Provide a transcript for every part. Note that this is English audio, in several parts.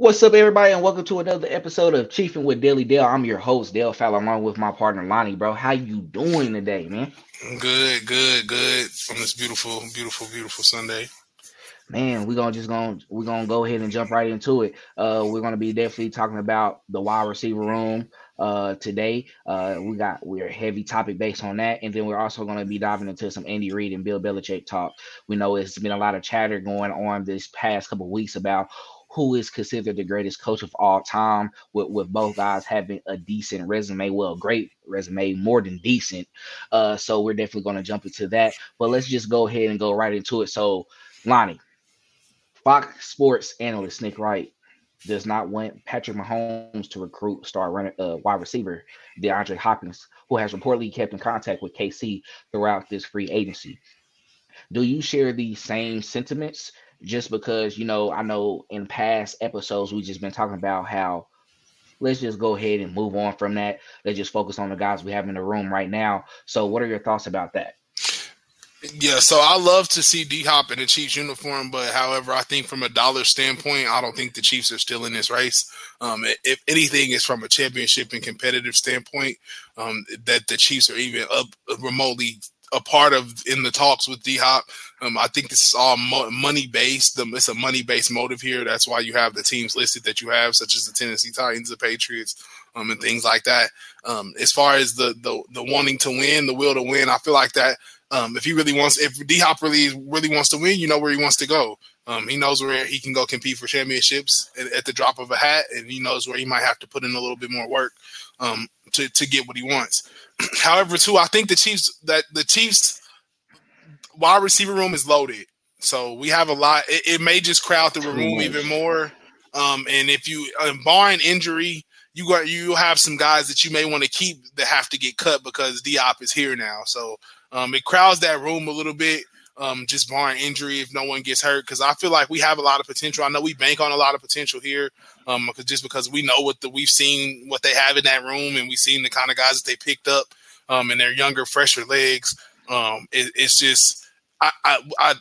What's up, everybody, and welcome to another episode of Chiefing with Daily Dale. I'm your host, Dale Fowler, along with my partner Lonny. Bro, how you doing today, man? Good, good, good. On this beautiful, beautiful, beautiful Sunday. Man, we're gonna just gonna we're gonna go ahead and jump right into it. Uh, we're gonna be definitely talking about the wide receiver room uh today. Uh, we got we're a heavy topic based on that, and then we're also gonna be diving into some Andy Reid and Bill Belichick talk. We know it's been a lot of chatter going on this past couple weeks about who is considered the greatest coach of all time, with, with both guys having a decent resume, well, great resume, more than decent. Uh, so we're definitely going to jump into that. But let's just go ahead and go right into it. So, Lonny, Fox Sports analyst Nick Wright does not want Patrick Mahomes to recruit star runner, uh, wide receiver DeAndre Hopkins, who has reportedly kept in contact with KC throughout this free agency. Do you share these same sentiments? Just because you know I know in past episodes we've just been talking about how let's just go ahead and move on from that. Let's just focus on the guys we have in the room right now. So, what are your thoughts about that? Yeah, so I love to see D Hop in the Chiefs uniform, but however, I think from a dollar standpoint, I don't think the Chiefs are still in this race. Um, if anything, is from a championship and competitive standpoint, um, that the Chiefs are even up remotely a part of in the talks with D Hop. Um, I think this is all mo- money based. Um, it's a money based motive here. That's why you have the teams listed that you have, such as the Tennessee Titans, the Patriots, um, and things like that. Um, as far as the, the the wanting to win, the will to win, I feel like that. Um, if he really wants, if D Hop really really wants to win, you know where he wants to go. Um, he knows where he can go compete for championships at, at, the drop of a hat, and he knows where he might have to put in a little bit more work um, to to get what he wants. However, too, I think the Chiefs that the Chiefs wide receiver room is loaded, so we have a lot. It, it may just crowd the room even more. Um, and if you, um, barring injury, you got you have some guys that you may want to keep that have to get cut because D Hop is here now. So um, it crowds that room a little bit um, just barring injury if no one gets hurt. Because I feel like we have a lot of potential. I know we bank on a lot of potential here, um, just because we know what the we've seen what they have in that room, and we've seen the kind of guys that they picked up, um, and their younger, fresher legs. Um, it, it's just I, I, I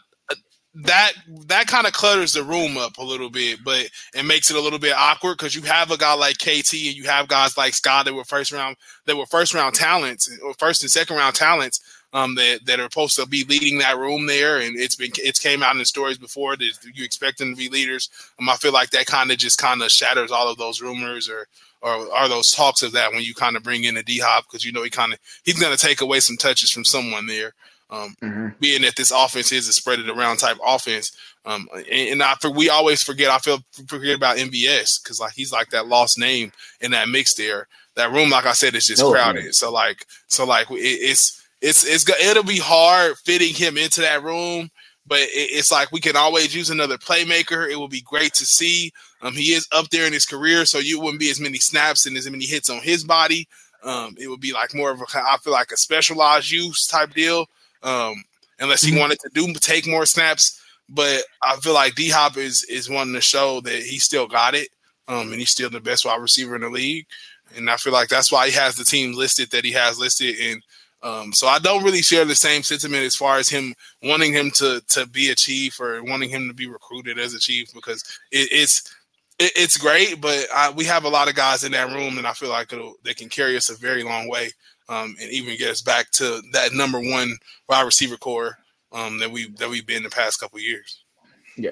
that that kind of clutters the room up a little bit, but it makes it a little bit awkward because you have a guy like KT and you have guys like Scott that were first round that were first round talents or first and second round talents um, that that are supposed to be leading that room there, and it's been it's came out in stories before that you expect them to be leaders. Um, I feel like that kind of just kind of shatters all of those rumors or or are those talks of that when you kind of bring in a D Hop because you know he kind of he's going to take away some touches from someone there. Um, mm-hmm. Being that this offense is a spread it around type offense, um, and, and I we always forget. I feel forget about MVS because like he's like that lost name in that mix there. That room, like I said, is just oh, crowded. Man. So like so like it, it's it's it's it'll be hard fitting him into that room. But it, it's like we can always use another playmaker. It would be great to see. Um, he is up there in his career, so you wouldn't be as many snaps and as many hits on his body. Um, it would be like more of a I feel like a specialized use type deal. Um, unless he mm-hmm. wanted to do take more snaps. But I feel like D Hop is is wanting to show that he still got it. Um, and he's still the best wide receiver in the league. And I feel like that's why he has the team listed that he has listed. And um, so I don't really share the same sentiment as far as him wanting him to to be a chief or wanting him to be recruited as a chief because it, it's it, it's great, but I, we have a lot of guys in that room, and I feel like they can carry us a very long way um, and even get us back to that number one wide receiver core um, that we that we've been the past couple years. Yeah,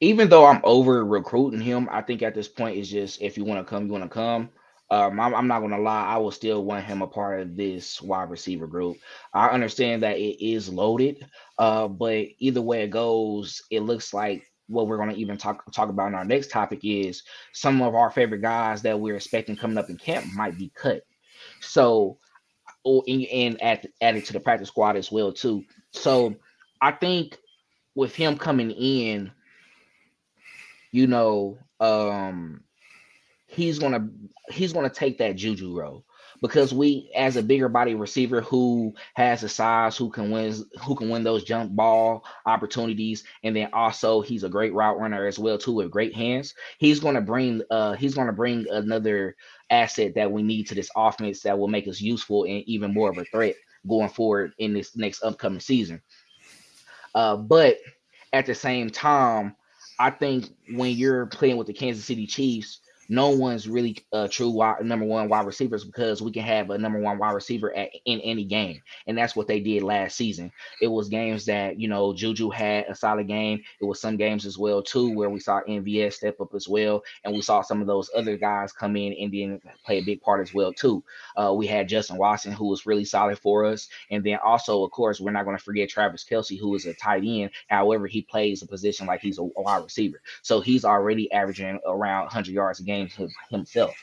even though I'm over recruiting him, I think at this point it's just if you want to come, you want to come. Um, I'm, I'm, not gonna lie, I will still want him a part of this wide receiver group. I understand that it is loaded, uh, but either way it goes, it looks like what we're gonna even talk talk about in our next topic is some of our favorite guys that we're expecting coming up in camp might be cut. So, oh, and, and add, added to the practice squad as well too. So, I think with him coming in, you know, um, he's gonna he's gonna take that juju role. Because we as a bigger body receiver who has the size who can win who can win those jump ball opportunities and then also he's a great route runner as well too with great hands he's going to bring uh he's going to bring another asset that we need to this offense that will make us useful and even more of a threat going forward in this next upcoming season. Uh but at the same time I think when you're playing with the Kansas City Chiefs, no one's really a true wide, number one wide receivers because we can have a number one wide receiver at, in any game, and that's what they did last season. It was games that you know Juju had a solid game. It was some games as well too where we saw MVS step up as well, and we saw some of those other guys come in and then play a big part as well too. Uh, we had Justin Watson who was really solid for us, and then also of course we're not going to forget Travis Kelce who is a tight end. However, he plays a position like he's a wide receiver, so he's already averaging around 100 yards a game himself.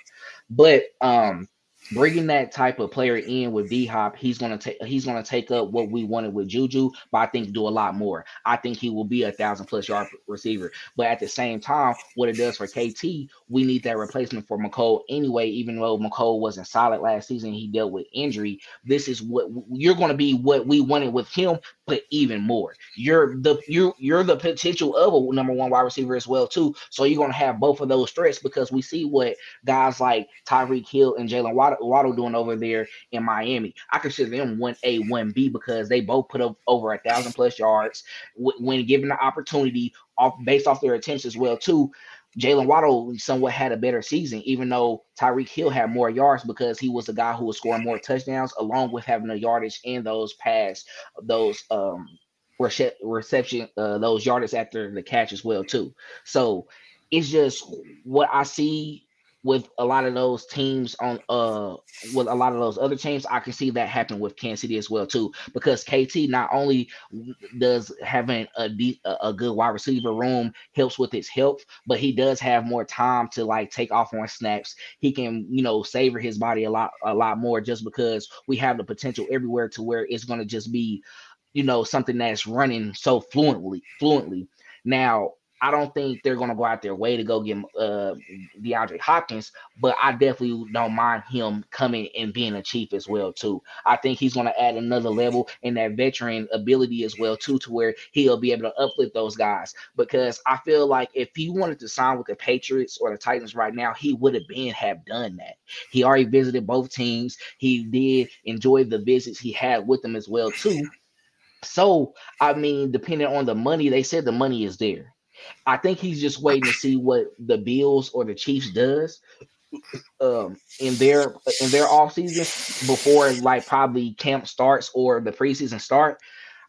But um, bringing that type of player in with D Hop, he's gonna take he's gonna take up what we wanted with Juju, but I think do a lot more. I think he will be a thousand plus yard receiver. But at the same time, what it does for KT, we need that replacement for Mecole anyway. Even though Mecole wasn't solid last season, he dealt with injury. This is what you're gonna be what we wanted with him, but even more. You're the you're you're the potential of a number one wide receiver as well too. So you're gonna have both of those threats because we see what guys like Tyreek Hill and Jalen Waddle Waddle doing over there in Miami. I consider them one A, one B because they both put up over a thousand plus yards when given the opportunity, off based off their attempts as well too. Jalen Waddle somewhat had a better season, even though Tyreek Hill had more yards because he was the guy who was scoring more touchdowns, along with having the yardage in those pass, those um reception, uh, those yardage after the catch as well too. So it's just what I see with a lot of those teams on uh with a lot of those other teams, I can see that happen with Kansas City as well too. Because KT not only does having a deep, a good wide receiver room helps with his health, but he does have more time to like take off on snaps. He can you know savor his body a lot a lot more just because we have the potential everywhere to where it's going to just be you know something that's running so fluently fluently. Now I don't think they're gonna go out their way to go get uh, DeAndre Hopkins, but I definitely don't mind him coming and being a chief as well too. I think he's gonna add another level in that veteran ability as well too, to where he'll be able to uplift those guys. Because I feel like if he wanted to sign with the Patriots or the Titans right now, he would have been have done that. He already visited both teams. He did enjoy the visits he had with them as well too. So I mean, depending on the money, they said the money is there. I think he's just waiting to see what the Bills or the Chiefs does um in their in their off season before like probably camp starts or the preseason start.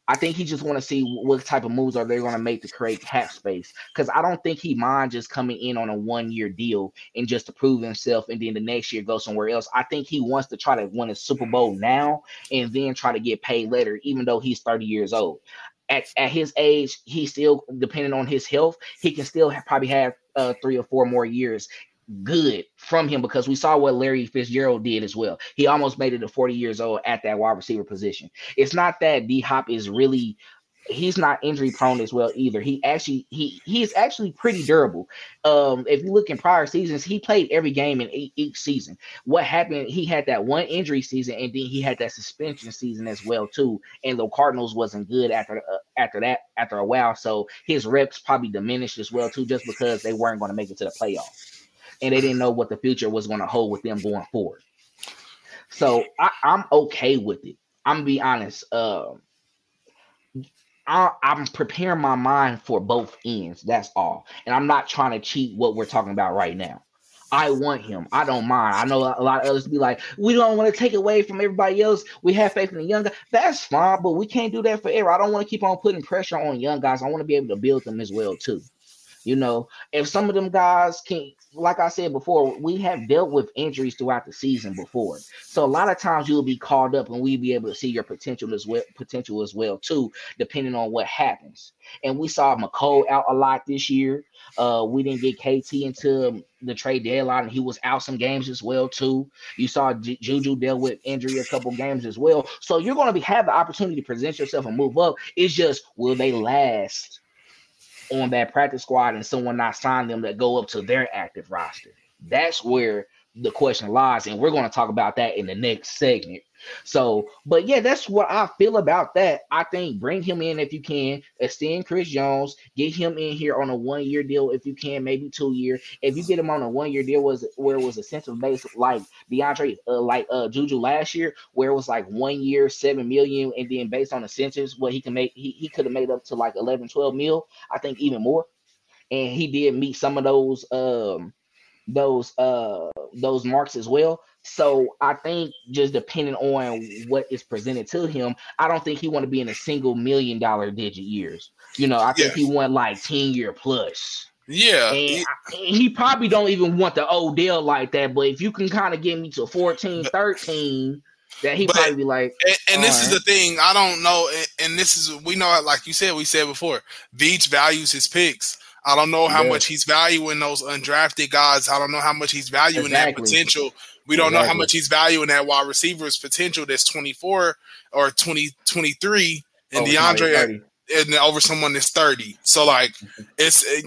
I think he just want to see what type of moves are they going to make to create cap space. Because I don't think he mind just coming in on a one year deal and just to prove himself, and then the next year go somewhere else. I think he wants to try to win a Super Bowl now and then try to get paid later, even though he's thirty years old at, at his age, he still, depending on his health, he can still have, probably have uh, three or four more years good from him because we saw what Larry Fitzgerald did as well. He almost made it to 40 years old at that wide receiver position. It's not that D Hop is really he's not injury prone as well either. He actually he he is actually pretty durable. Um, if you look in prior seasons, he played every game in each, season. What happened? He had that one injury season, and then he had that suspension season as well too. And the Cardinals wasn't good after uh, after that after a while, so his reps probably diminished as well too, just because they weren't going to make it to the playoffs, and they didn't know what the future was going to hold with them going forward. So I, I'm okay with it. I'm gonna be honest. Um, I, am preparing my mind for both ends. That's all. And I'm not trying to cheat what we're talking about right now. I want him. I don't mind. I know a lot of others be like, we don't want to take away from everybody else. We have faith in the young guy. That's fine, but we can't do that forever. I don't want to keep on putting pressure on young guys. I want to be able to build them as well too. You know, if some of them guys can, like I said before, we have dealt with injuries throughout the season before. So a lot of times you'll be called up and we'll be able to see your potential as well, potential as well too, depending on what happens. And we saw Mecole out a lot this year. Uh, we didn't get KT into the trade deadline, and he was out some games as well too. You saw Juju deal with injury a couple games as well. So you're going to be have the opportunity to present yourself and move up. It's just will they last? On that practice squad and someone not sign them that go up to their active roster. That's where the question lies, and we're going to talk about that in the next segment. So, but yeah, that's what I feel about that. I think bring him in if you can, extend Chris Jones, get him in here on a one year deal if you can, maybe two year. If you get him on a one year deal, was where it was a central base like DeAndre, uh, like uh Juju last year, where it was like one year, seven million, and then based on the sentence, what he can make, he, he could have made up to like 11, 12 mil, I think even more and he did meet some of those um those uh those marks as well. So I think just depending on what is presented to him, I don't think he want to be in a single million dollar digit years. You know, I think yeah. he want like 10 year plus. Yeah. And he, I, he probably don't even want the Odell like that, but if you can kind of get me to 14, 13, that he but, probably be like. And, and this right. is the thing, I don't know, and, and this is we know, like you said, we said before, Veach values his picks. I don't know how yeah. much he's valuing those undrafted guys. I don't know how much he's valuing exactly. that potential. We don't exactly. know how much he's valuing that wide receiver's potential that's 24 or 20, 23 and over DeAndre and over someone that's 30. So like it's it,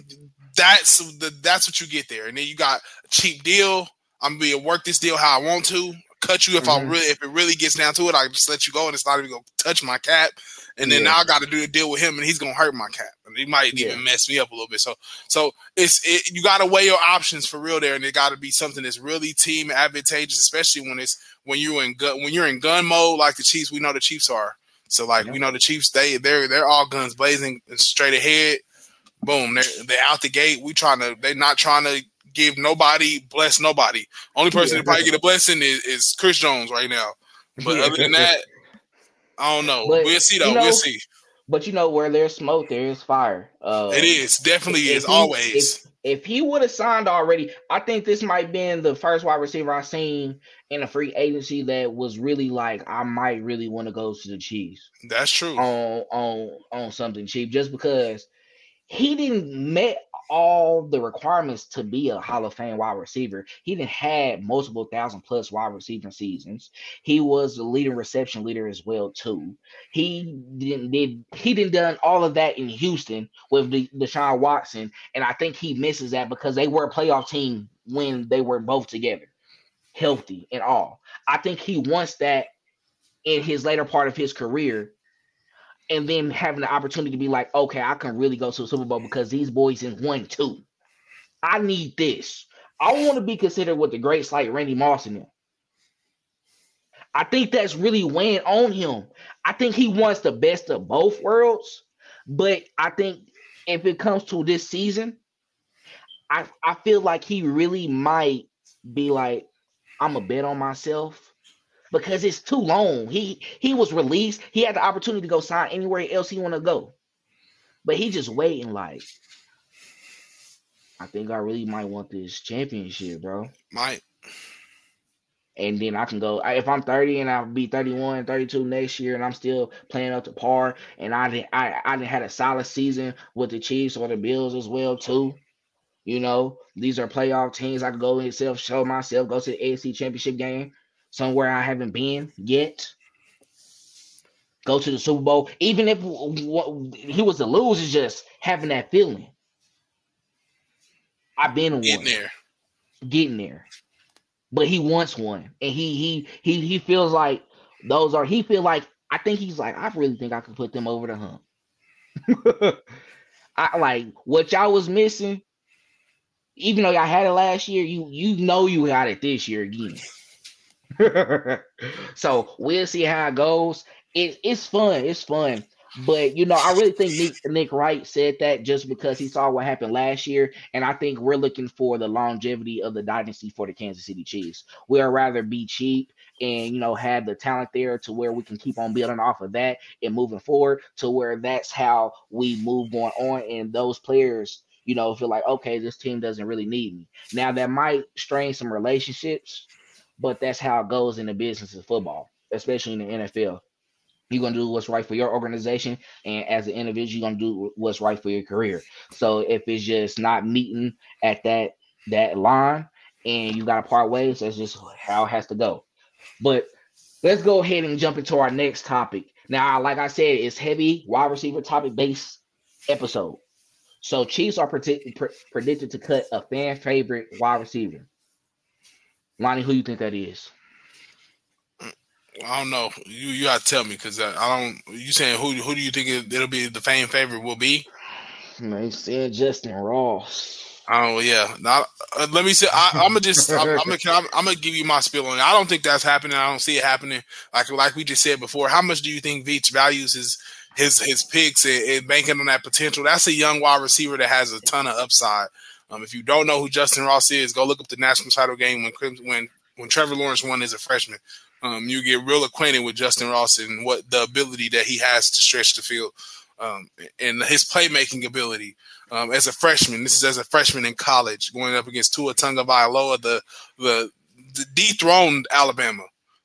that's the that's what you get there. And then you got a cheap deal. I'm gonna work this deal how I want to. Cut you if mm-hmm. I really if it really gets down to it, I just let you go and it's not even gonna touch my cap. And then yeah. now I got to do a deal with him, and he's gonna hurt my cap, and he might yeah. even mess me up a little bit. So, so it's it, you got to weigh your options for real there, and it got to be something that's really team advantageous, especially when it's when you're in gun when you're in gun mode like the Chiefs. We know the Chiefs are. So like yeah. we know the Chiefs, they they're they're all guns blazing and straight ahead. Boom, they're they're out the gate. We trying to they're not trying to give nobody bless nobody. Only person yeah. that probably get a blessing is, is Chris Jones right now. But other than that, I don't know. But, we'll see though. You know, we'll see. But you know where there's smoke, there is fire. Uh, it is definitely is he, always. If, if he would have signed already, I think this might been the first wide receiver I've seen in a free agency that was really like I might really want to go to the Chiefs. That's true. On on on something cheap, just because he didn't met all the requirements to be a Hall of Fame wide receiver. He even had multiple thousand plus wide receiving seasons. He was the leading reception leader as well too. He didn't did he didn't done all of that in Houston with the Deshaun Watson, and I think he misses that because they were a playoff team when they were both together, healthy and all. I think he wants that in his later part of his career and then having the opportunity to be like, okay, I can really go to the Super Bowl because these boys in one two. I need this. I want to be considered with the greats like Randy Moss in them. I think that's really weighing on him. I think he wants the best of both worlds, but I think if it comes to this season, I I feel like he really might be like, I'm a bet on myself because it's too long. He he was released. He had the opportunity to go sign anywhere else he want to go, but he just waiting. Like, I think I really might want this championship, bro. Might. And then I can go if I'm 30 and I'll be 31, 32 next year, and I'm still playing up to par. And I didn't I, I didn't had a solid season with the Chiefs or the Bills as well too. You know, these are playoff teams. I can go myself, show myself, go to the AFC championship game somewhere I haven't been yet. Go to the Super Bowl, even if he was to lose, is just having that feeling. I've been getting one. there, getting there, but he wants one, and he he he he feels like those are. He feel like I think he's like I really think I could put them over the hump. I like what y'all was missing. Even though y'all had it last year, you you know you got it this year again. so we'll see how it goes. It, it's fun. It's fun. But you know, I really think Nick, Nick Wright said that just because he saw what happened last year, and I think we're looking for the longevity of the dynasty for the Kansas City Chiefs. We'd rather be cheap and you know have the talent there to where we can keep on building off of that and moving forward to where that's how we move on on and those players you know feel like okay this team doesn't really need me now that might strain some relationships but that's how it goes in the business of football, especially in the NFL. You're gonna do what's right for your organization, and as an individual, you're gonna do what's right for your career. So if it's just not meeting at that that line, and you gotta part ways, that's just how it has to go. But let's go ahead and jump into our next topic. Now, like I said, it's heavy wide receiver topic based episode. So Chiefs are predict- pre- predicted to cut a fan favorite wide receiver. Lonny, who you think that is? I don't know. You you gotta tell me because I, I, don't. You saying who who do you think it, will be the fan favorite will be? They said Justin Ross. Oh yeah. Not, uh, let me say. I, am gonna just. I'm, I'm, gonna. I'm, I'm, gonna give you my spill on it. I don't think that's happening. I don't see it happening. Like like we just said before. How much do you think Veach values his his his picks and, and, banking on that potential? That's a young wide receiver that has a ton of upside. Um, if you don't know who Justin Ross is, go look up the national title game when when when Trevor Lawrence won as a freshman. Um, you get real acquainted with Justin Ross and what the ability that he has to stretch the field um, and his playmaking ability um, as a freshman. This is as a freshman in college, going up against Tua Tagovailoa, the the, the dethroned Alabama.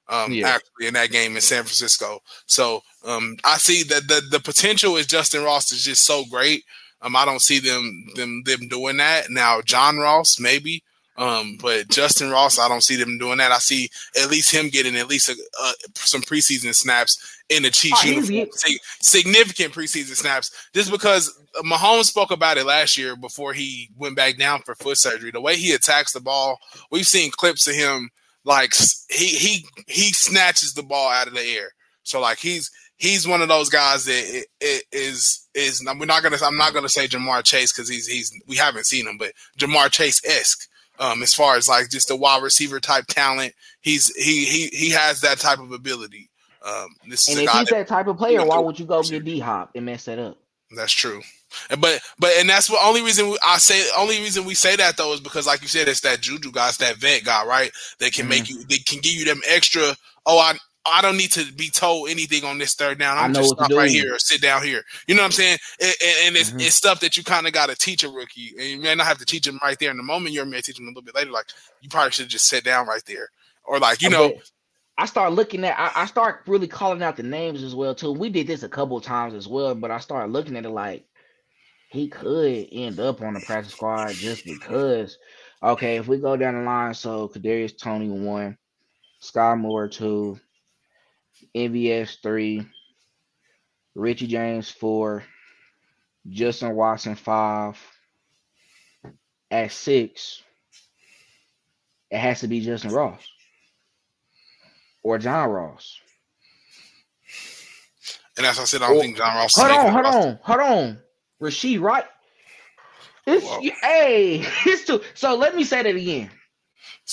Um, yeah. actually in that game in San Francisco. So um, I see that the the potential is Justin Ross is just so great. Um, I don't see them them them doing that now. John Ross maybe, um, but Justin Ross, I don't see them doing that. I see at least him getting at least a, uh, some preseason snaps in the Chiefs oh, uniform, significant preseason snaps. Just because Mahomes spoke about it last year before he went back down for foot surgery. The way he attacks the ball, we've seen clips of him like he he he snatches the ball out of the air. So like he's he's one of those guys that is is we're not gonna I'm not gonna say Ja'Marr Chase because he's he's we haven't seen him, but Ja'Marr Chase esque. Um, as far as like just a wide receiver type talent, he's he he he has that type of ability. Um, this and if he's that, that type of player, why would you go get D Hop and mess that up? That's true. But but and that's the only reason I say only reason we say that though is because like you said, it's that juju guy, it's that vet guy, right? That can mm-hmm. make you they can give you them extra. Oh, I I don't need to be told anything on this third down. I'm just stop right here or sit down here. You know what I'm saying? And, and it's, mm-hmm. it's stuff that you kind of got to teach a rookie, and you may not have to teach him right there in the moment. You may teach him a little bit later. Like you probably should just sit down right there, or like you know. I start looking at. I, I start really calling out the names as well too. We did this a couple times as well, but I started looking at it like he could end up on the practice squad just because. Okay, if we go down the line, so Kadarius Toney one, Skyy Moore two, MVS three, Richie James four, Justin Watson five. At six, it has to be Justin Ross or John Ross. And as I said, I don't or, think John Ross. Hold on, hold on, hold on. Rashee Rice. It's hey, it's too. So let me say that again.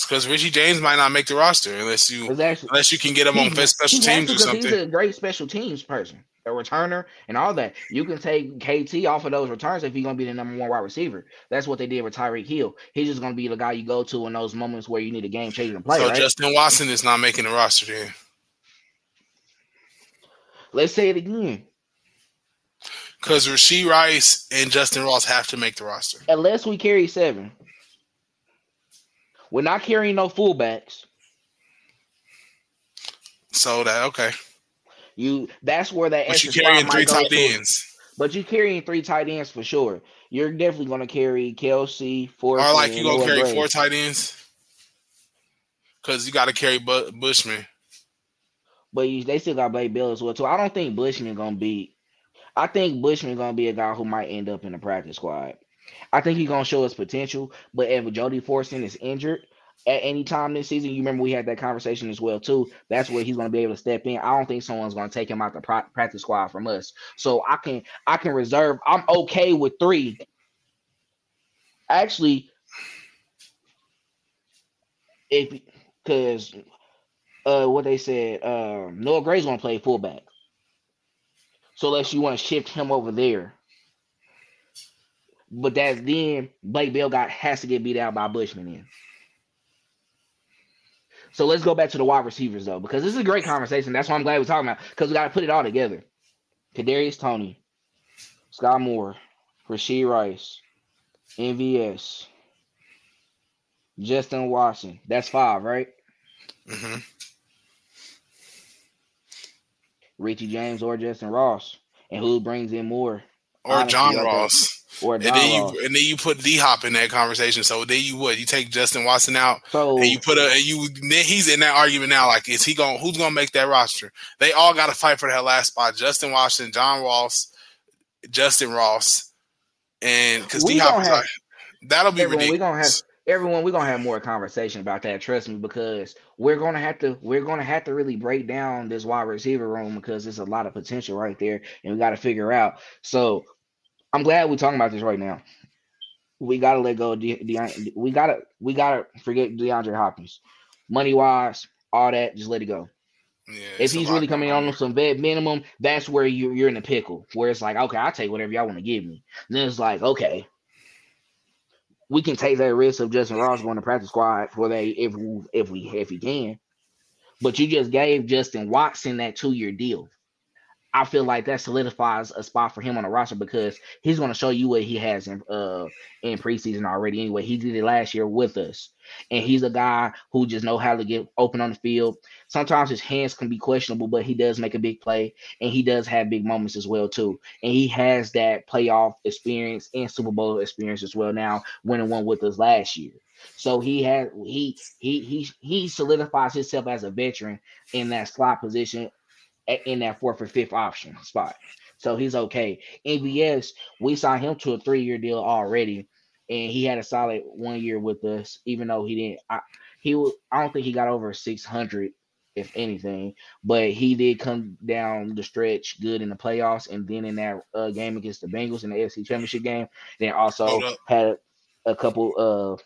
Because Richie James might not make the roster unless you actually, unless you can get him on special teams or something. He's a great special teams person, a returner, and all that. You can take KT off of those returns if he's gonna be the number one wide receiver. That's what they did with Tyreek Hill. He's just gonna be the guy you go to in those moments where you need a game changing play. So right? Justin Watson is not making the roster then. Let's say it again. Because Rashee Rice and Justin Ross have to make the roster. Unless we carry seven. We're not carrying no fullbacks. So that okay. You that's where that. But you carrying three tight ends. But you carrying three tight ends for sure. You're definitely going to carry Kelce, four. Or like you gonna carry Gray. four tight ends. Because you got to carry Bushman. But you, they still got Blake Bell as well too. I don't think Bushman gonna be I think Bushman gonna be a guy who might end up in the practice squad. I think he's gonna show his potential, but if Jody Fortson is injured at any time this season, you remember we had that conversation as well too. That's where he's gonna be able to step in. I don't think someone's gonna take him out the practice squad from us. So I can I can reserve. I'm okay with three. Actually, if because uh what they said, uh, Noah Gray's gonna play fullback. So unless you want to shift him over there. But that's then Blake Bell got has to get beat out by Bushman in. So let's go back to the wide receivers though, because this is a great conversation. That's why I'm glad we're talking about because we got to put it all together. Kadarius Toney, Scott Moore, Rashee Rice, MVS, Justin Watson. That's five, right? Mm-hmm. Richie James or Justin Ross, and who brings in more? Or Honestly, John Ross. Or and then you and then you put D Hop in that conversation. So then you would you take Justin Watson out, so, and you put a and you then he's in that argument now. Like, is he going? Who's going to make that roster? They all got to fight for that last spot. Justin Watson, John Ross, Justin Ross, and because D Hop, that'll be ridiculous. We gonna have everyone we're gonna have more conversation about that trust me because we're gonna have to we're gonna have to really break down this wide receiver room because there's a lot of potential right there and we got to figure out so i'm glad we're talking about this right now we gotta let go. De- De- we gotta we gotta forget DeAndre Hopkins. Money wise, all that, just let it go. Yeah, if he's really coming on some vet minimum, that's where you, you're in a pickle. Where it's like, okay, I'll take whatever y'all want to give me. And then it's like, okay, we can take that risk of Justin Ross going to practice squad for that if we, if we if he can. But you just gave Justin Watson that two year deal. I feel like that solidifies a spot for him on the roster because he's going to show you what he has in uh in preseason already. Anyway, he did it last year with us, and he's a guy who just know how to get open on the field. Sometimes his hands can be questionable, but he does make a big play, and he does have big moments as well too. And he has that playoff experience and Super Bowl experience as well. Now winning one with us last year. So he had he he he he solidifies himself as a veteran in that slot position in that fourth or fifth option spot. So he's okay. MVS, we signed him to a three year deal already, and he had a solid one year with us, even though he didn't. I, he was. I don't think he got over six hundred, if anything, but he did come down the stretch good in the playoffs, and then in that uh, game against the Bengals in the AFC Championship game, then also had a couple of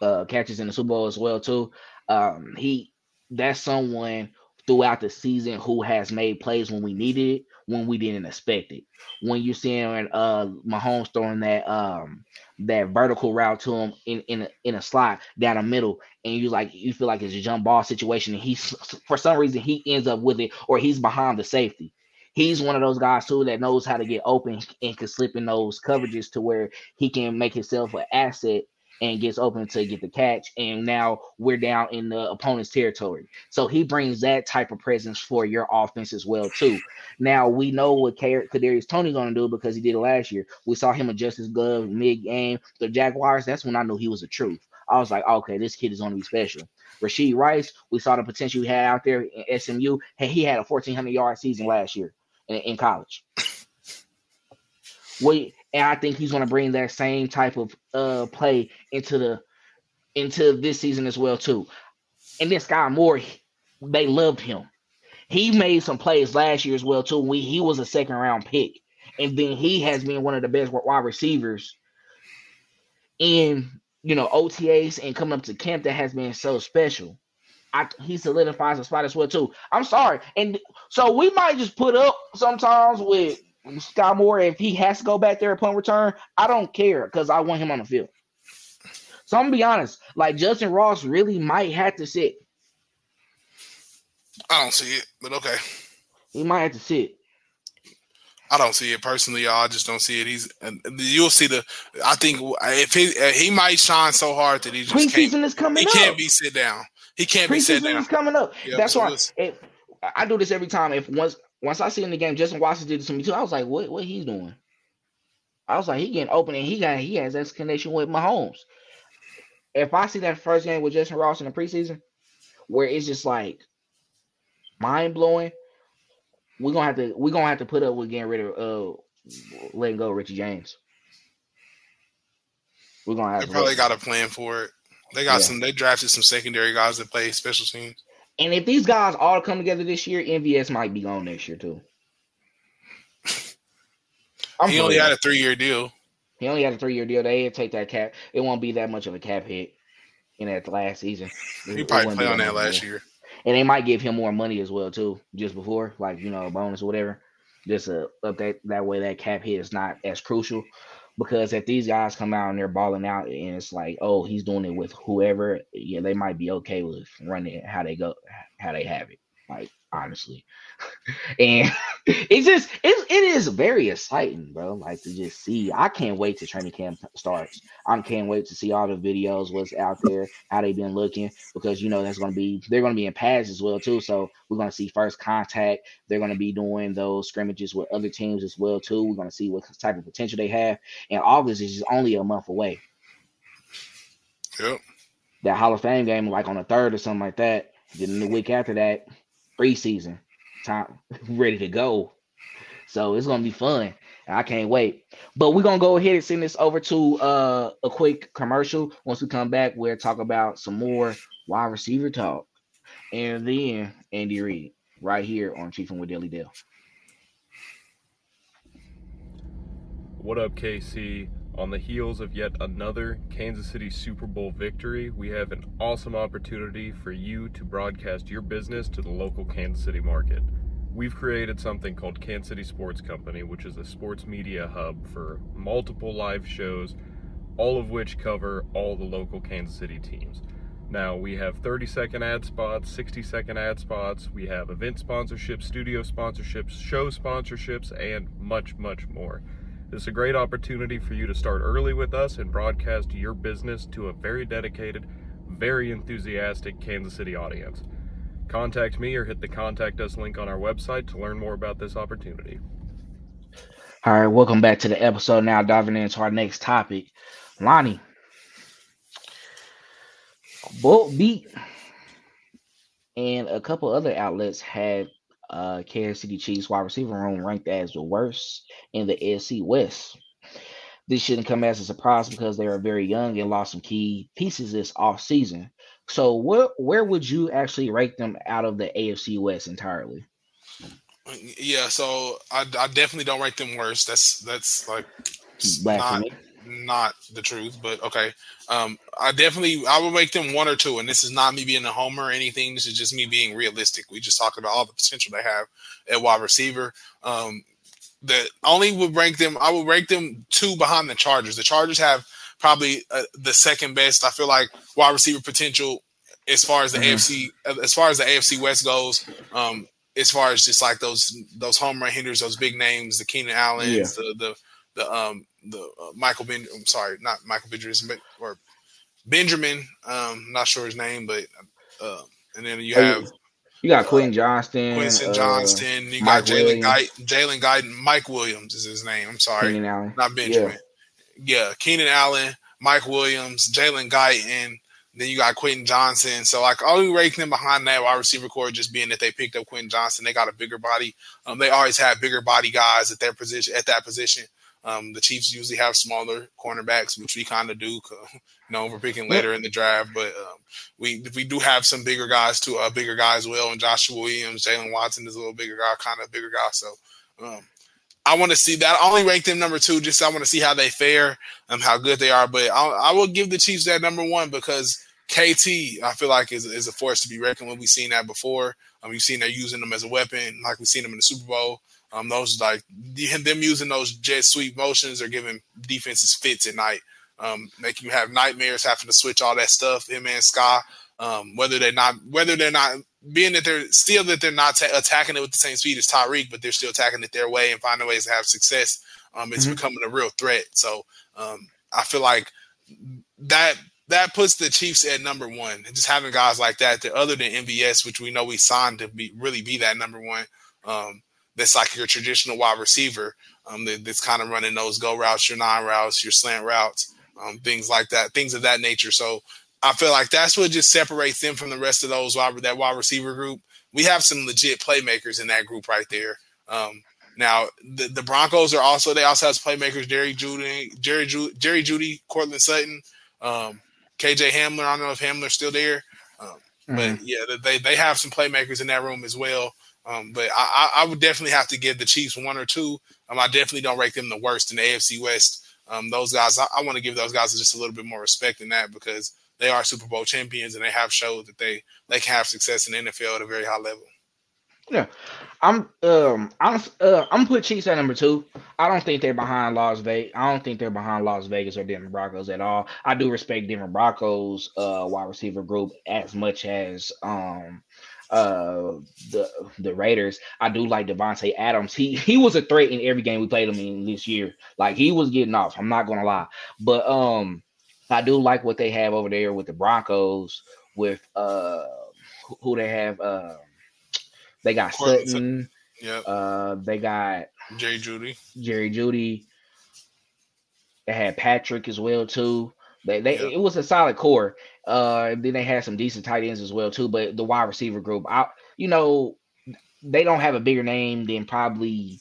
uh, catches in the Super Bowl as well too. Um, he that's someone throughout the season who has made plays when we needed it, when we didn't expect it. When you're seeing uh Mahomes throwing that um that vertical route to him in in a, in a slot down the middle, and you like you feel like it's a jump ball situation, and he's for some reason he ends up with it, or he's behind the safety. He's one of those guys too that knows how to get open and can slip in those coverages to where he can make himself an asset and gets open to get the catch. And now we're down in the opponent's territory. So he brings that type of presence for your offense as well, too. Now we know what Kadarius Toney's gonna do because he did it last year. We saw him adjust his glove mid game. The Jaguars, that's when I knew he was a truth. I was like, okay, this kid is gonna be special. Rashee Rice, we saw the potential he had out there in SMU. Hey, he had a 1400 yard season last year in, in college. We and I think he's going to bring that same type of uh play into the into this season as well too. And this guy Moore, they loved him. He made some plays last year as well too. We he was a second round pick, and then he has been one of the best wide receivers in you know OTAs and coming up to camp that has been so special. I, he solidifies a spot as well too. I'm sorry, and so we might just put up sometimes with Skyy Moore, if he has to go back there upon return, I don't care because I want him on the field. So I'm gonna be honest, like Justin Ross really might have to sit. I don't see it, but okay. He might have to sit. I don't see it personally, y'all. I just don't see it. He's you'll see the. I think if he he might shine so hard that he just preseason can't, is coming. He up. can't be sit down. He can't preseason be sit down. is coming up. That's so why. If, I do this every time. If once once I see in the game, Justin Watson did this to me too. I was like, what what he's doing? I was like, he getting open and he got he has that connection with Mahomes. If I see that first game with Justin Ross in the preseason, where it's just like mind blowing, we're gonna have to we're gonna have to put up with getting rid of uh letting go of Richie James. We're gonna have they probably got a plan for it. They got yeah. some they drafted some secondary guys that play special teams. And if these guys all come together this year, MVS might be gone next year too. I'm he only had a three year deal. He only had a three year deal. They did take that cap. It won't be that much of a cap hit in that last season. He probably played on that last year. And they might give him more money as well too, just before, like you know, a bonus or whatever. Just uh, up that that way that cap hit is not as crucial because if these guys come out and they're balling out and it's like, oh, he's doing it with whoever, yeah, they might be okay with running how they go, how they have it. Like honestly, and it's just it's it is very exciting, bro. Like to just see. I can't wait to training camp starts. I can't wait to see all the videos, what's out there, how they've been looking, because you know that's gonna be they're gonna be in pads as well too. So we're gonna see first contact. They're gonna be doing those scrimmages with other teams as well too. We're gonna see what type of potential they have. And August is just only a month away. Yep. That Hall of Fame game, like on the third or something like that. Then the week after that, preseason time ready to go. So it's gonna be fun. I can't wait. But we're gonna go ahead and send this over to uh, a quick commercial. Once we come back, we'll talk about some more wide receiver talk. And then Andy Reid right here on Chiefing with Daily Dale. What up, KC? On the heels of yet another Kansas City Super Bowl victory, we have an awesome opportunity for you to broadcast your business to the local Kansas City market. We've created something called Kansas City Sports Company, which is a sports media hub for multiple live shows, all of which cover all the local Kansas City teams. Now, we have 30 second ad spots, 60 second ad spots, we have event sponsorships, studio sponsorships, show sponsorships, and much, much more. This is a great opportunity for you to start early with us and broadcast your business to a very dedicated, very enthusiastic Kansas City audience. Contact me or hit the contact us link on our website to learn more about this opportunity. All right, welcome back to the episode. Now diving into our next topic. Lonny. Bolt beat and a couple other outlets had uh, Kansas City Chiefs wide receiver room ranked as the worst in the AFC West. This shouldn't come as a surprise because they are very young and lost some key pieces this off season. So, where where would you actually rank them out of the AFC West entirely? Yeah, so I, I definitely don't rank them worse. That's that's like not, not the truth, but okay. Um, I definitely I will make them one or two, and this is not me being a homer or anything. This is just me being realistic. We just talked about all the potential they have at wide receiver. Um, that only would rank them. I would rank them two behind the Chargers. The Chargers have probably uh, the second best. I feel like wide receiver potential as far as the mm-hmm. AFC as far as the AFC West goes. Um, as far as just like those those home run hitters, those big names, the Keenan Allen, yeah. the the the um the uh, Michael Ben. I'm sorry, not Michael Benjamin, or Benjamin. Um, not sure his name, but uh, and then you have you got Quentin Johnston, Quentin uh, Johnston. You got Jalen Guyton. Jalen Guyton. Mike Williams is his name. I'm sorry, not Benjamin. Yeah, yeah Keenan Allen, Mike Williams, Jalen Guyton. Then you got Quentin Johnston. So like all we rank them behind that wide receiver core just being that they picked up Quentin Johnston. They got a bigger body. Um, they always have bigger body guys at their position at that position. Um, the Chiefs usually have smaller cornerbacks, which we kind of do. You know, we're picking later in the draft, but um, we we do have some bigger guys too, uh, bigger guys well, and Joshua Williams, Jaylen Watson is a little bigger guy, kind of bigger guy. So um, I want to see that. I only rank them number two, just I want to see how they fare and how good they are. But I'll, I will give the Chiefs that number one because KT, I feel like is is a force to be reckoned with. We've seen that before. Um, we've seen they're using them as a weapon, like we've seen them in the Super Bowl. Um, those like them using those jet sweep motions are giving defenses fits at night. Um, making you have nightmares having to switch all that stuff. Him and Skyy, um, whether they're not, whether they're not being that they're still that they're not attacking it with the same speed as Tyreek, but they're still attacking it their way and finding ways to have success. Um, it's mm-hmm. becoming a real threat. So um, I feel like that that puts the Chiefs at number one. And just having guys like that, that other than MVS, which we know we signed to be really be that number one. Um, that's like your traditional wide receiver um, that, that's kind of running those go routes, your nine routes, your slant routes, um, things like that, things of that nature. So I feel like that's what just separates them from the rest of those wide, that wide receiver group. We have some legit playmakers in that group right there. Um, now the, the Broncos are also they also have playmakers Jerry Jeudy, Jerry Ju- Jerry Jeudy, Courtland Sutton, um, KJ Hamler. I don't know if Hamler's still there, um, mm-hmm. but yeah, they they have some playmakers in that room as well. Um, but I, I, would definitely have to give the Chiefs one or two. Um, I definitely don't rank them the worst in the AFC West. Um, those guys, I, I want to give those guys just a little bit more respect than that because they are Super Bowl champions and they have showed that they they can have success in the NFL at a very high level. Yeah, I'm um I'm uh, I'm put Chiefs at number two. I don't think they're behind Las Vegas. I don't think they're behind Las Vegas or Denver Broncos at all. I do respect Denver Broncos uh wide receiver group as much as um uh the the Raiders. I do like Davante Adams. He he was a threat in every game we played him in this year. Like he was getting off. I'm not gonna lie, but um I do like what they have over there with the Broncos with uh who they have. Uh, they got Sutton. Yeah. Uh, they got Jerry Jeudy. Jerry Jeudy. They had Patrick as well too. They they yep. it was a solid core. Uh, then they had some decent tight ends as well too. But the wide receiver group, I you know, they don't have a bigger name than probably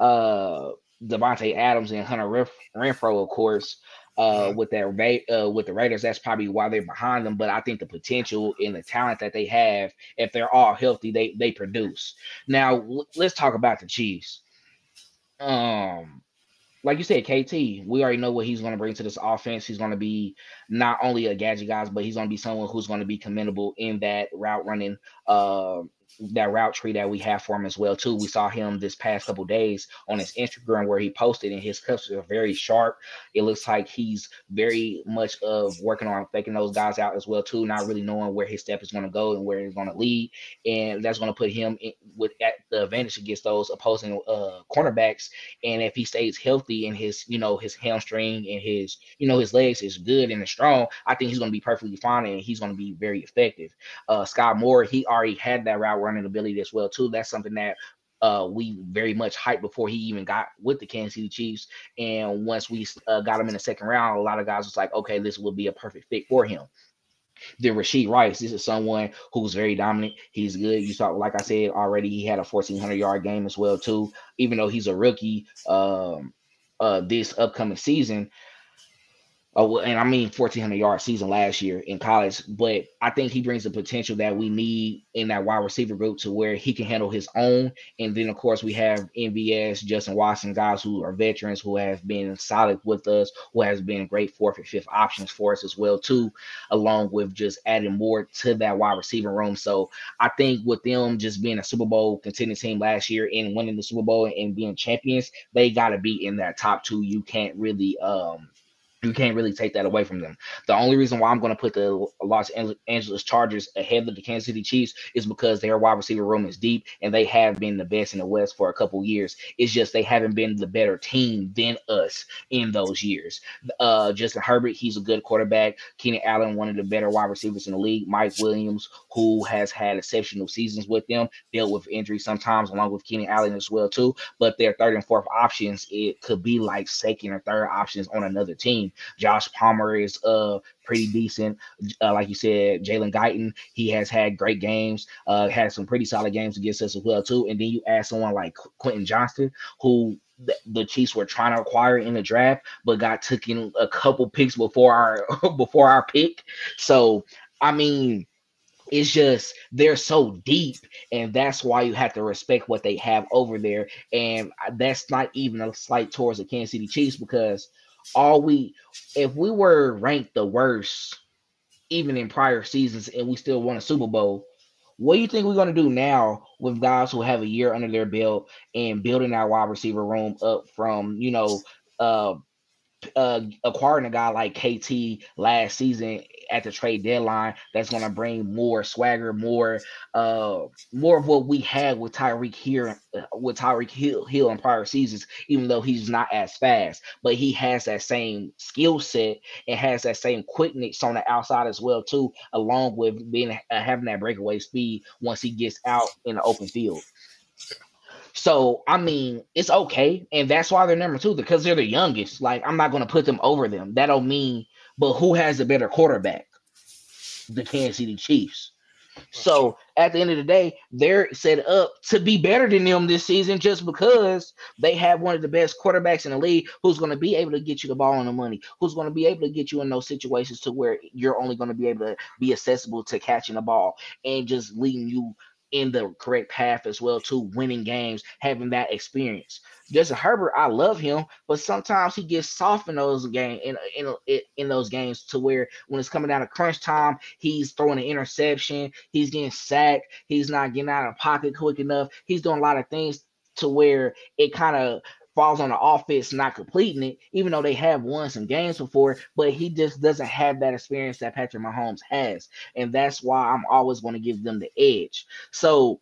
uh Davante Adams and Hunter Renfrow, of course. Uh, with that uh, with the Raiders, that's probably why they're behind them. But I think the potential and the talent that they have, if they're all healthy, they they produce. Now let's talk about the Chiefs. Um, like you said, KT, we already know what he's going to bring to this offense. He's going to be not only a gadget guy, but he's going to be someone who's going to be commendable in that route running uh, that route tree that we have for him as well too. We saw him this past couple days on his Instagram where he posted and his cuts are very sharp. It looks like he's very much of working on faking those guys out as well too, not really knowing where his step is going to go and where he's going to lead, and that's going to put him in, with at the advantage against those opposing uh, cornerbacks. And if he stays healthy and his you know his hamstring and his you know his legs is good and strong, I think he's going to be perfectly fine and he's going to be very effective. Uh, Skyy Moore, he already had that route running ability as well too. That's something that uh, we very much hyped before he even got with the Kansas City Chiefs. And once we uh, got him in the second round, a lot of guys was like, okay, this will be a perfect fit for him. Then Rashee Rice, this is someone who's very dominant. He's good. You saw, like I said already, he had a 1400 yard game as well too. Even though he's a rookie, um, uh, this upcoming season, And I mean 1400 yard season last year in college, but I think he brings the potential that we need in that wide receiver group to where he can handle his own. And then of course we have MVS, Justin Watson, guys who are veterans who have been solid with us, who has been great fourth and fifth options for us as well too, along with just adding more to that wide receiver room. So I think with them just being a Super Bowl contending team last year and winning the Super Bowl and being champions, they got to be in that top two. You can't really um you can't really take that away from them. The only reason why I'm going to put the Los Angeles Chargers ahead of the Kansas City Chiefs is because their wide receiver room is deep and they have been the best in the West for a couple years. It's just they haven't been the better team than us in those years. Uh, Justin Herbert, he's a good quarterback. Keenan Allen, one of the better wide receivers in the league. Mike Williams, who has had exceptional seasons with them, dealt with injuries sometimes, along with Keenan Allen as well too. But their third and fourth options, it could be like second or third options on another team. Josh Palmer is uh pretty decent. Uh, like you said, Jalen Guyton, he has had great games, uh, had some pretty solid games against us as well too. And then you add someone like Quentin Johnston, who the, Chiefs were trying to acquire in the draft, but got taken a couple picks before our before our pick. So I mean it's just they're so deep and that's why you have to respect what they have over there and that's not even a slight towards the kansas city chiefs because all we if we were ranked the worst even in prior seasons and we still won a Super Bowl, what do you think we're going to do now with guys who have a year under their belt and building our wide receiver room up from, you know, uh, uh, acquiring a guy like KT last season at the trade deadline that's going to bring more swagger, more uh, more of what we had with Tyreek here uh, with Tyreek Hill, Hill in prior seasons. Even though he's not as fast, but he has that same skill set and has that same quickness on the outside as well too, along with being uh, having that breakaway speed once he gets out in the open field. So I mean, it's okay, and that's why they're number two because they're the youngest. Like I'm not going to put them over them. That don't mean. But who has a better quarterback? The Kansas City Chiefs. So at the end of the day, they're set up to be better than them this season just because they have one of the best quarterbacks in the league who's going to be able to get you the ball and the money, who's going to be able to get you in those situations to where you're only going to be able to be accessible to catching the ball and just leading you in the correct path as well to winning games, having that experience. Justin Herbert, I love him, but sometimes he gets soft in those game in, in in those games to where when it's coming down to crunch time, he's throwing an interception, he's getting sacked, he's not getting out of pocket quick enough. He's doing a lot of things to where it kind of falls on the offense not completing it, even though they have won some games before, but he just doesn't have that experience that Patrick Mahomes has. And that's why I'm always going to give them the edge. So,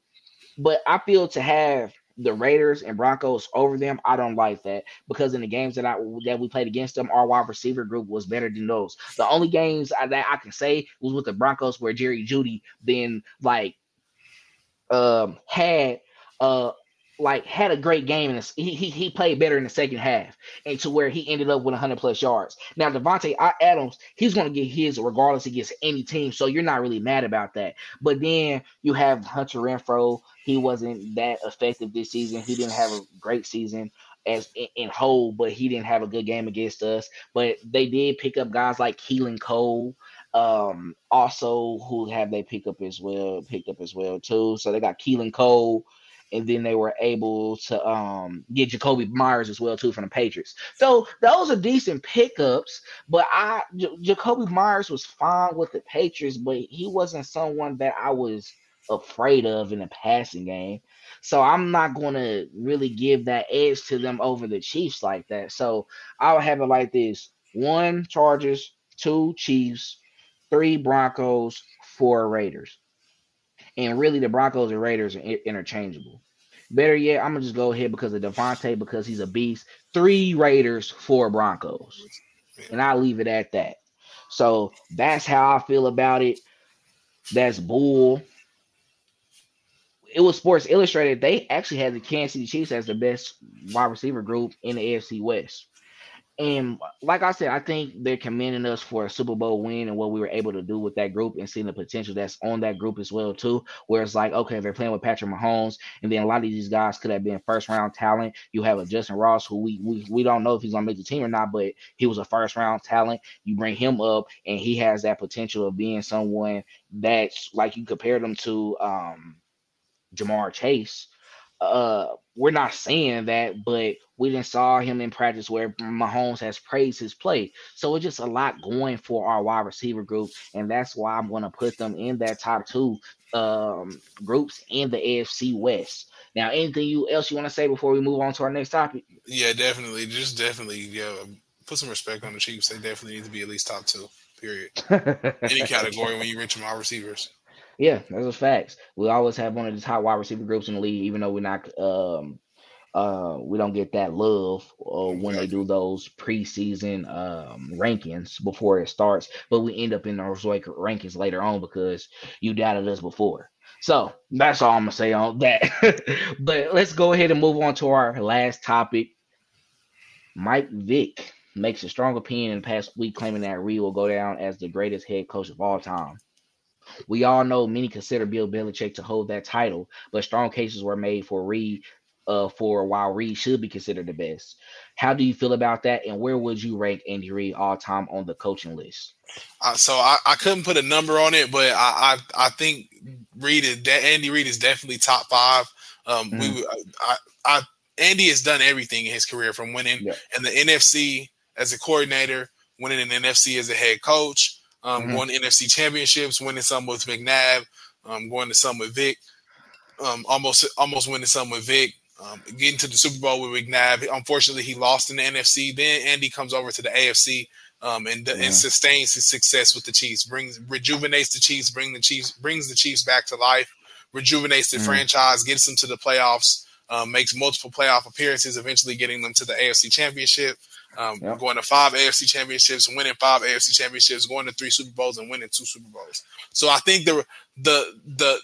but I feel to have the Raiders and Broncos over them, I don't like that because in the games that I that we played against them, our wide receiver group was better than those. The only games I, that I can say was with the Broncos where Jerry Jeudy then like um had uh like had a great game and he, he he played better in the second half and to where he ended up with 100 plus yards. Now Davante Adams, he's going to get his regardless against any team, so you're not really mad about that. But then you have Hunter Renfrow. He wasn't that effective this season. He didn't have a great season as in, in whole, but he didn't have a good game against us. But they did pick up guys like Keelan Cole. Um, also who have they pick up as well, picked up as well too. So they got Keelan Cole and then they were able to um, get Jakobi Meyers as well too from the Patriots. So those are decent pickups. But I J- Jakobi Meyers was fine with the Patriots, but he wasn't someone that I was afraid of in the passing game. So I'm not going to really give that edge to them over the Chiefs like that. So I'll have it like this: one Chargers, two Chiefs, three Broncos, four Raiders. And really, the Broncos and Raiders are interchangeable. Better yet, I'm gonna just go ahead because of Davante because he's a beast. Three Raiders, four Broncos, and I'll leave it at that. So that's how I feel about it. That's bull. It was Sports Illustrated. They actually had the Kansas City Chiefs as the best wide receiver group in the AFC West. And like I said, I think they're commending us for a Super Bowl win and what we were able to do with that group and seeing the potential that's on that group as well too. Where it's like, okay, they're playing with Patrick Mahomes, and then a lot of these guys could have been first round talent. You have a Justin Ross who we we, we don't know if he's gonna make the team or not, but he was a first round talent. You bring him up, and he has that potential of being someone that's like you compare them to um Ja'Marr Chase uh we're not saying that, but we didn't saw him in practice where Mahomes has praised his play. So it's just a lot going for our wide receiver group, and that's why I'm going to put them in that top two um, groups in the AFC West. Now, anything you else you want to say before we move on to our next topic? Yeah, definitely. Just definitely, yeah. Put some respect on the Chiefs. They definitely need to be at least top two. Period. Any category when you mention wide receivers. Yeah, that's a facts. We always have one of the top wide receiver groups in the league, even though we're not um uh we don't get that love uh, when they do those preseason um rankings before it starts, but we end up in those rankings later on because you doubted us before. So that's all I'm gonna say on that. but let's go ahead and move on to our last topic. Mike Vick makes a strong opinion in the past week, claiming that Reid will go down as the greatest head coach of all time. We all know many consider Bill Belichick to hold that title, but strong cases were made for Reid uh, for while Reid should be considered the best. How do you feel about that, and where would you rank Andy Reid all time on the coaching list? Uh, so I, I couldn't put a number on it, but I I, I think Reid is Andy Reid is definitely top five. Um, mm-hmm. we I, I Andy has done everything in his career from winning yeah. in the NFC as a coordinator, winning in the NFC as a head coach, um, mm-hmm. going to NFC championships, winning some with McNabb, um, going to some with Vick, um, almost almost winning some with Vick, um, getting to the Super Bowl with McNabb. Unfortunately, he lost in the NFC. Then Andy comes over to the AFC um, and, yeah. and sustains his success with the Chiefs. Brings rejuvenates the Chiefs, bring the Chiefs, brings the Chiefs back to life, rejuvenates the mm-hmm. franchise, gets them to the playoffs, um, makes multiple playoff appearances, eventually getting them to the AFC Championship. Um, yep. Going to five AFC championships, winning five AFC championships, going to three Super Bowls, and winning two Super Bowls. So I think the the the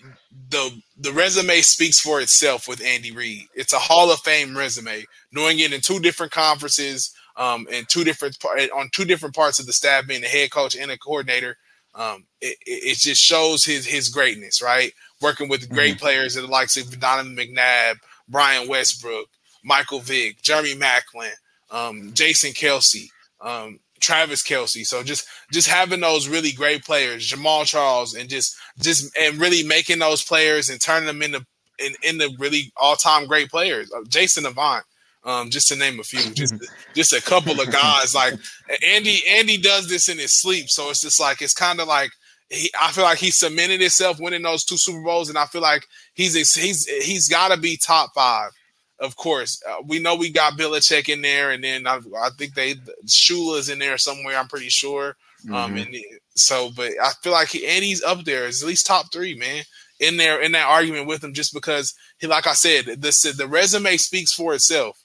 the the resume speaks for itself with Andy Reid. It's a Hall of Fame resume. doing it in two different conferences, um, and two different on two different parts of the staff, being a head coach and a coordinator, um, it, it just shows his his greatness. Right, working with great mm-hmm. players that the likes of Donovan McNabb, Brian Westbrook, Michael Vick, Jeremy Maclin um, Jason Kelce, um, Travis Kelce. So just just having those really great players, Jamaal Charles, and just just and really making those players and turning them into in, into really all time great players. Uh, Jason Avant, um, just to name a few, just just a couple of guys. Like Andy, Andy does this in his sleep, so it's just like it's kind of like. He, I feel like he cemented himself winning those two Super Bowls, and I feel like he's he's he's got to be top five of course, uh, we know we got Belichick in there, and then I, I think they Shula's in there somewhere. I'm pretty sure. Um, mm-hmm. Um, and so, but I feel like he, and he's up there, is at least top three, man, in there in that argument with him, just because he, like I said, the the resume speaks for itself.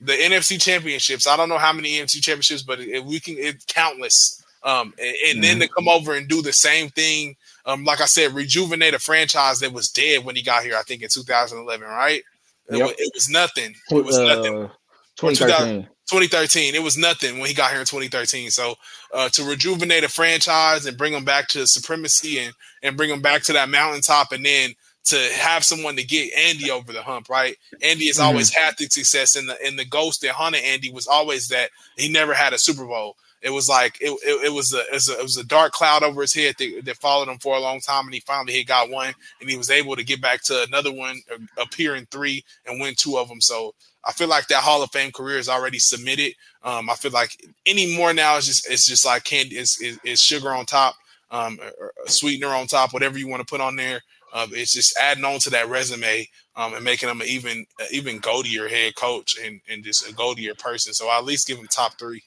The NFC championships, I don't know how many NFC championships, but it, we can it's countless. Um, and, and mm-hmm. then to come over and do the same thing, um, like I said, rejuvenate a franchise that was dead when he got here. I think in 2011, right? It, was, it was nothing. It was uh, nothing. 2013. 2013. It was nothing when he got here in 2013. So uh, to rejuvenate a franchise and bring them back to supremacy and and bring them back to that mountaintop, and then to have someone to get Andy over the hump, right? Andy has mm-hmm. always had the success, and the and the ghost that haunted Andy was always that he never had a Super Bowl. It was like it, it, it, was a, it, was a, it was a dark cloud over his head that, that, followed him for a long time, and he finally he got one, and he was able to get back to another one, uh, appear in three, and win two of them. So I feel like that Hall of Fame career is already submitted. Um, I feel like any more now is just it's just like candy, it's, it's sugar on top, um, sweetener on top, whatever you want to put on there. Uh, it's just adding on to that resume um, and making him an even even goldier head coach and, and just a goldier person. So I at least give him top three.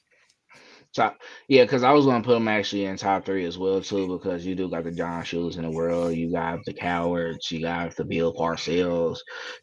Top, yeah, because I was to put him actually in top three as well too, because you do got the John Shulas in the world, you got the Cowhers, you got the Bill Parcells,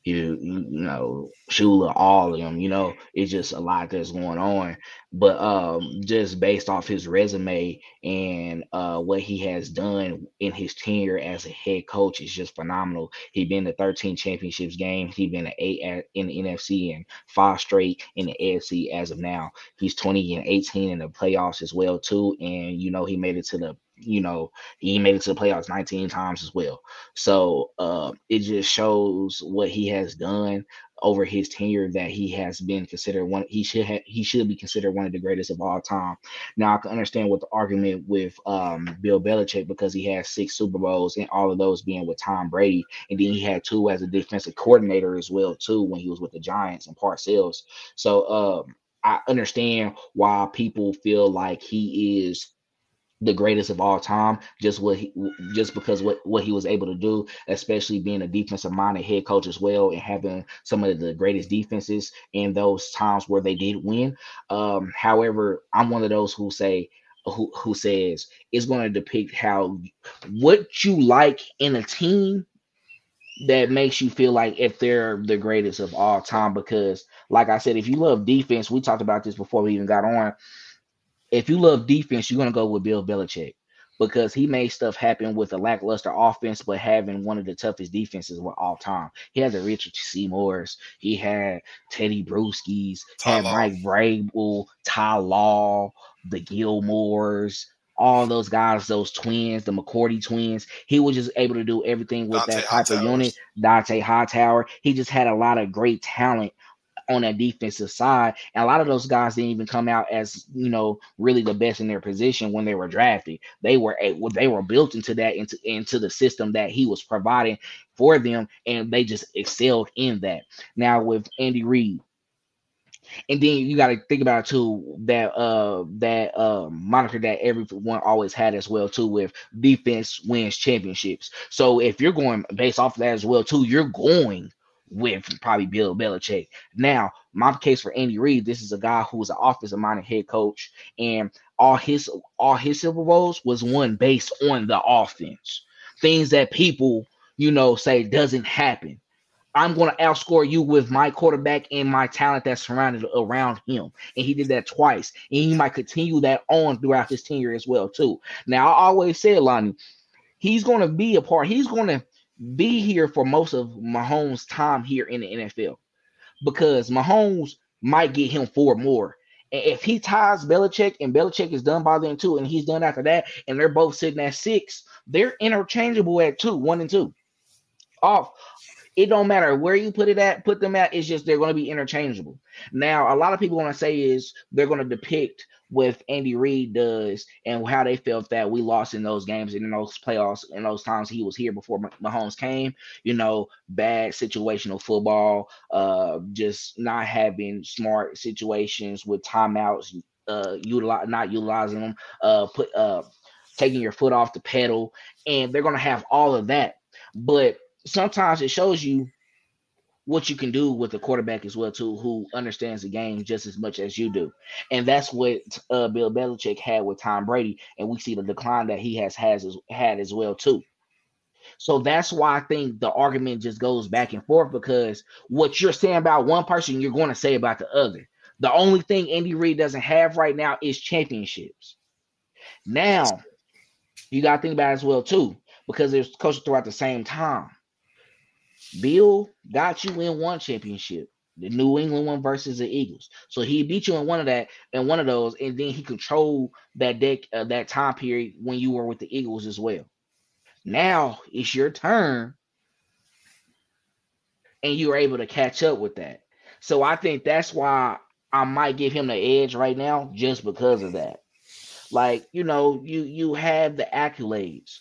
you you, you know Shula, all of them. You know, it's just a lot that's going on but um, just based off his resume and uh, what he has done in his tenure as a head coach is just phenomenal. He's been to 13 championships games. He's been to eight in the NFC and five straight in the AFC as of now. He's 20 and 18 in the playoffs as well too, and you know he made it to the you know he made it to the playoffs 19 times as well so uh it just shows what he has done over his tenure that he has been considered one he should have he should be considered one of the greatest of all time. Now I can understand what the argument with um, Bill Belichick because he has six Super Bowls and all of those being with Tom Brady, and then he had two as a defensive coordinator as well too when he was with the Giants and Parcells. So um, I understand why people feel like he is the greatest of all time just what he just because what what he was able to do especially being a defensive minded head coach as well and having some of the greatest defenses in those times where they did win. Um however i'm one of those who say who, who says it's going to depict how what you like in a team that makes you feel like if they're the greatest of all time because like i said if you love defense we talked about this before we even got on if you love defense, you're gonna go with Bill Belichick because he made stuff happen with a lackluster offense, but having one of the toughest defenses of all time. He had the Richard Seymours, he had Teddy Bruschi's, had Mike Vrabel, Ty Law, the Gilmores, all those guys, those twins, the McCourty twins. He was just able to do everything with Dont'a that type of unit. Dont'a Hightower. He just had a lot of great talent on that defensive side. And a lot of those guys didn't even come out as you know really the best in their position when they were drafted. They were a, they were built into that into into the system that he was providing for them, and they just excelled in that. Now with Andy Reid, and then you got to think about too that uh that uh moniker that everyone always had as well too with defense wins championships. So if you're going based off of that as well too, you're going with probably Bill Belichick. Now, my case for Andy Reid, this is a guy who was an offensive minded head coach, and all his all his Super Bowls was won based on the offense. Things that people, you know, say doesn't happen. I'm going to outscore you with my quarterback and my talent that's surrounded around him. And he did that twice. And he might continue that on throughout his tenure as well, too. Now, I always said, Lonny, he's going to be a part. He's going to be here for most of Mahomes' time here in the NFL because Mahomes might get him four more. And if he ties Belichick and Belichick is done by then two, and he's done after that, and they're both sitting at six, they're interchangeable at two, one and two. Off. It don't matter where you put it at, put them at. It's just they're going to be interchangeable. Now, a lot of people want to say is they're going to depict with Andy Reid does and how they felt that we lost in those games and in those playoffs in those times he was here before Mahomes came. You know, bad situational football, uh, just not having smart situations with timeouts, uh, utilize not utilizing them, uh, put uh, taking your foot off the pedal, and they're gonna have all of that. But sometimes it shows you what you can do with a quarterback as well too, who understands the game just as much as you do, and that's what uh, Bill Belichick had with Tom Brady, and we see the decline that he has has had as well too. So that's why I think the argument just goes back and forth because what you're saying about one person, you're going to say about the other. The only thing Andy Reid doesn't have right now is championships. Now, you got to think about as well too, because there's coaches throughout the same time. Bill got you in one championship, the New England one versus the Eagles. So he beat you in one of that, and one of those, and then he controlled that deck, uh, that time period when you were with the Eagles as well. Now it's your turn, and you are able to catch up with that. So I think that's why I might give him the edge right now, just because of that. Like, you know, you you have the accolades.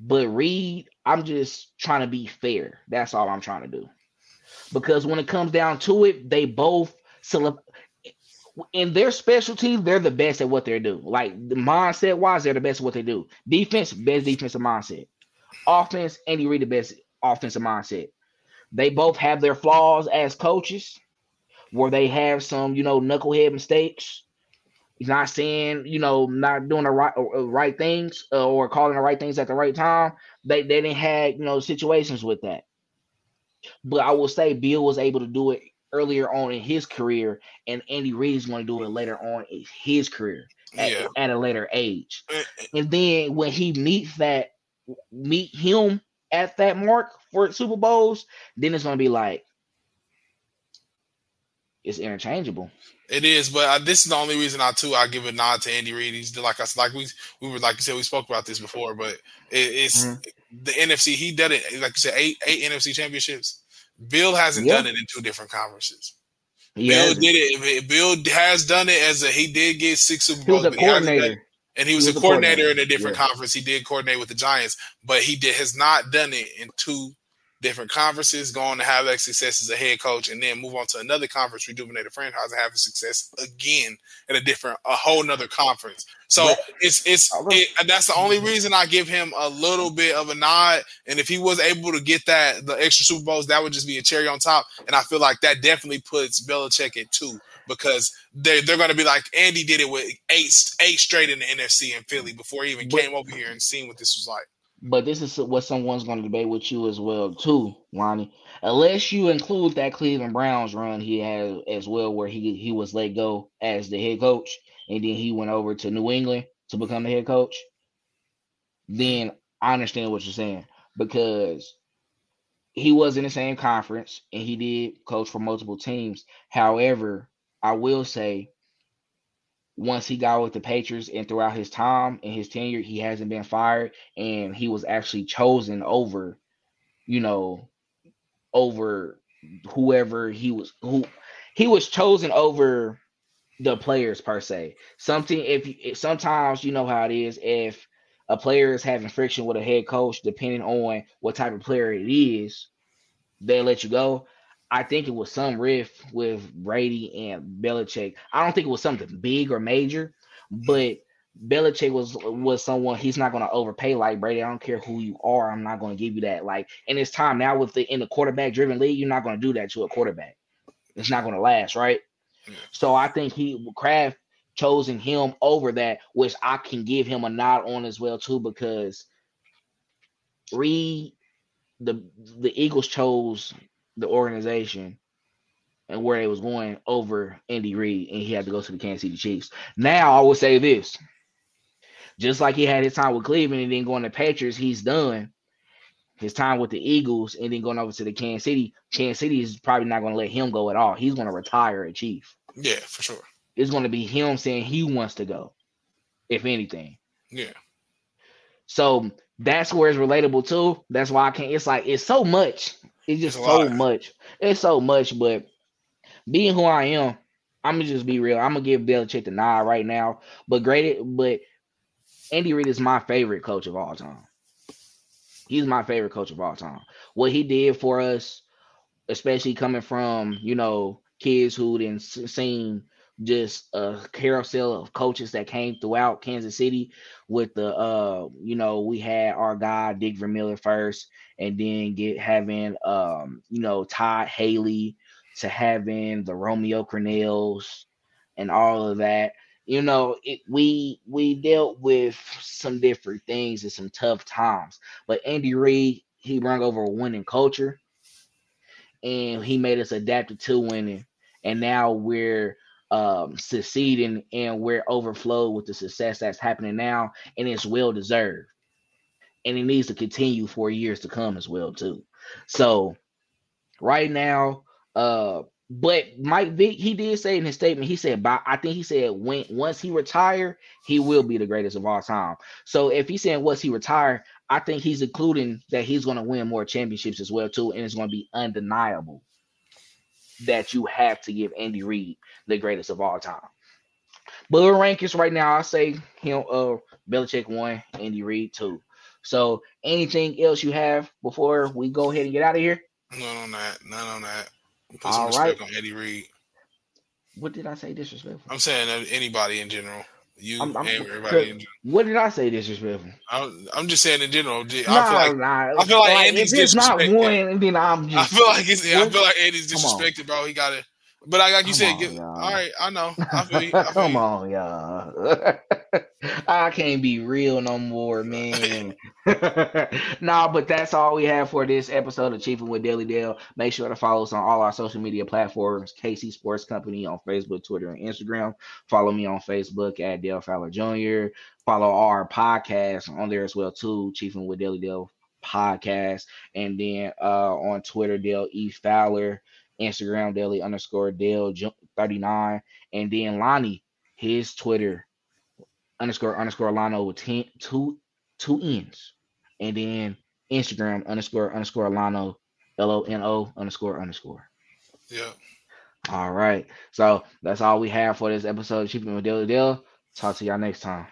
But Reid, I'm just trying to be fair. That's all I'm trying to do. Because when it comes down to it, they both in their specialty, they're the best at what they do. Like the mindset wise, they're the best at what they do. Defense, best defensive mindset. Offense, Andy Reid, the best offensive mindset. They both have their flaws as coaches, where they have some, you know, knucklehead mistakes. He's not saying, you know, not doing the right uh, right things uh, or calling the right things at the right time. They they didn't have, you know, situations with that. But I will say Bill was able to do it earlier on in his career, and Andy Reid is going to do it later on in his career at, yeah. at a later age. Eh, eh. And then when he meets that meet him at that mark for Super Bowls, then it's going to be like it's interchangeable. It is, but I, this is the only reason I too I give a nod to Andy Reid. He's like us, like we we were like you said we spoke about this before, but it, it's mm-hmm. the NFC. He did it like you said eight eight NFC championships. Bill hasn't done it in two different conferences. He Bill hasn't. did it. Bill has done it as a he did get six Super Bowls. He was a coordinator. and he was, he was a, coordinator, coordinator, in a different yeah. conference. He did coordinate with the Giants, but he did has not done it in two different conferences, going to have that success as a head coach, and then move on to another conference, rejuvenate a franchise, and have success again at a different, a whole nother conference. So but, it's it's it, that's the only reason I give him a little bit of a nod. And if he was able to get that the extra Super Bowls, that would just be a cherry on top. And I feel like that definitely puts Belichick at two because they they're going to be like Andy did it with eight eight straight in the NFC in Philly before he even but, came over here and seen what this was like. But this is what someone's going to debate with you as well, too, Ronnie. Unless you include that Cleveland Browns run he had as well, where he he was let go as the head coach, and then he went over to New England to become the head coach. Then I understand what you're saying because he was in the same conference and he did coach for multiple teams. However, I will say once he got with the Patriots and throughout his time and his tenure, he hasn't been fired, and he was actually chosen over, you know, over whoever he was who he was chosen over the players per se. Something if, if sometimes you know how it is if a player is having friction with a head coach, depending on what type of player it is, they let you go. I think it was some riff with Brady and Belichick. I don't think it was something big or major, but Belichick was was someone he's not going to overpay like Brady. I don't care who you are. I'm not going to give you that. Like in this time now with the in the quarterback driven league, you're not going to do that to a quarterback. It's not going to last, right? So I think he Kraft chosen him over that, which I can give him a nod on as well too, because Reid the the Eagles chose the organization and where they was going over Andy Reid, and he had to go to the Kansas City Chiefs. Now I will say this: just like he had his time with Cleveland and then going to Patriots, he's done his time with the Eagles and then going over to the Kansas City. Kansas City is probably not going to let him go at all. He's going to retire a Chief. Yeah, for sure. It's going to be him saying he wants to go, if anything. Yeah. So that's where it's relatable too. That's why I can't. It's like it's so much it's just it's so much. It's so much, but being who I am, I'm gonna just be real. I'm gonna give Belichick the nod right now. But great, but Andy Reid is my favorite coach of all time. He's my favorite coach of all time. What he did for us, especially coming from you know kids who didn't seen just a carousel of coaches that came throughout Kansas City with the uh you know we had our guy Dick Vermeil first and then get having um you know Todd Haley to having the Romeo Crennels and all of that. You know it, we we dealt with some different things and some tough times but Andy Reid he brought over a winning culture and he made us adapted to winning and now we're um, succeeding and we're overflowed with the success that's happening now, and it's well deserved. And it needs to continue for years to come as well, too. So right now, uh, but Mike Vick, he did say in his statement, he said, by, I think he said when once he retire, he will be the greatest of all time. So if he's saying once he retire, I think he's including that he's going to win more championships as well too, and it's going to be undeniable that you have to give Andy Reid the greatest of all time. But the rankings right now, I say him uh Belichick one, Andy Reid two. So anything else you have before we go ahead and get out of here? None on that. None on that. Put All some respect right. on Eddie Reid. What did I say disrespectful? I'm saying anybody in general. You I'm- I'm- everybody in. What did I say disrespectful? I'm, I'm just saying in general. I feel Nah, like nah. I feel like Andy's if it's not one, then I'm I feel like it's, I feel like Andy's disrespected, bro. He got to. But I like you said, on, get, all right. I know. I feel you. I feel Come you. on, y'all. I can't be real no more, man. nah, but that's all we have for this episode of Chiefing with Daily Dale. Make sure to follow us on all our social media platforms, KC Sports Company on Facebook, Twitter, and Instagram. Follow me on Facebook at Dale Fowler Jr. Follow our podcast on there as well, too, Chiefing with Daily Dale podcast. And then uh on Twitter, Dale E. Fowler. Instagram daily underscore Dale Ju- 39. And then Lonny, his Twitter underscore underscore Lono with 10, two, two N's. And then Instagram underscore underscore Lono, L O N O underscore underscore. Yeah. All right. So that's all we have for this episode of Chiefing with Daily Dale. Talk to y'all next time.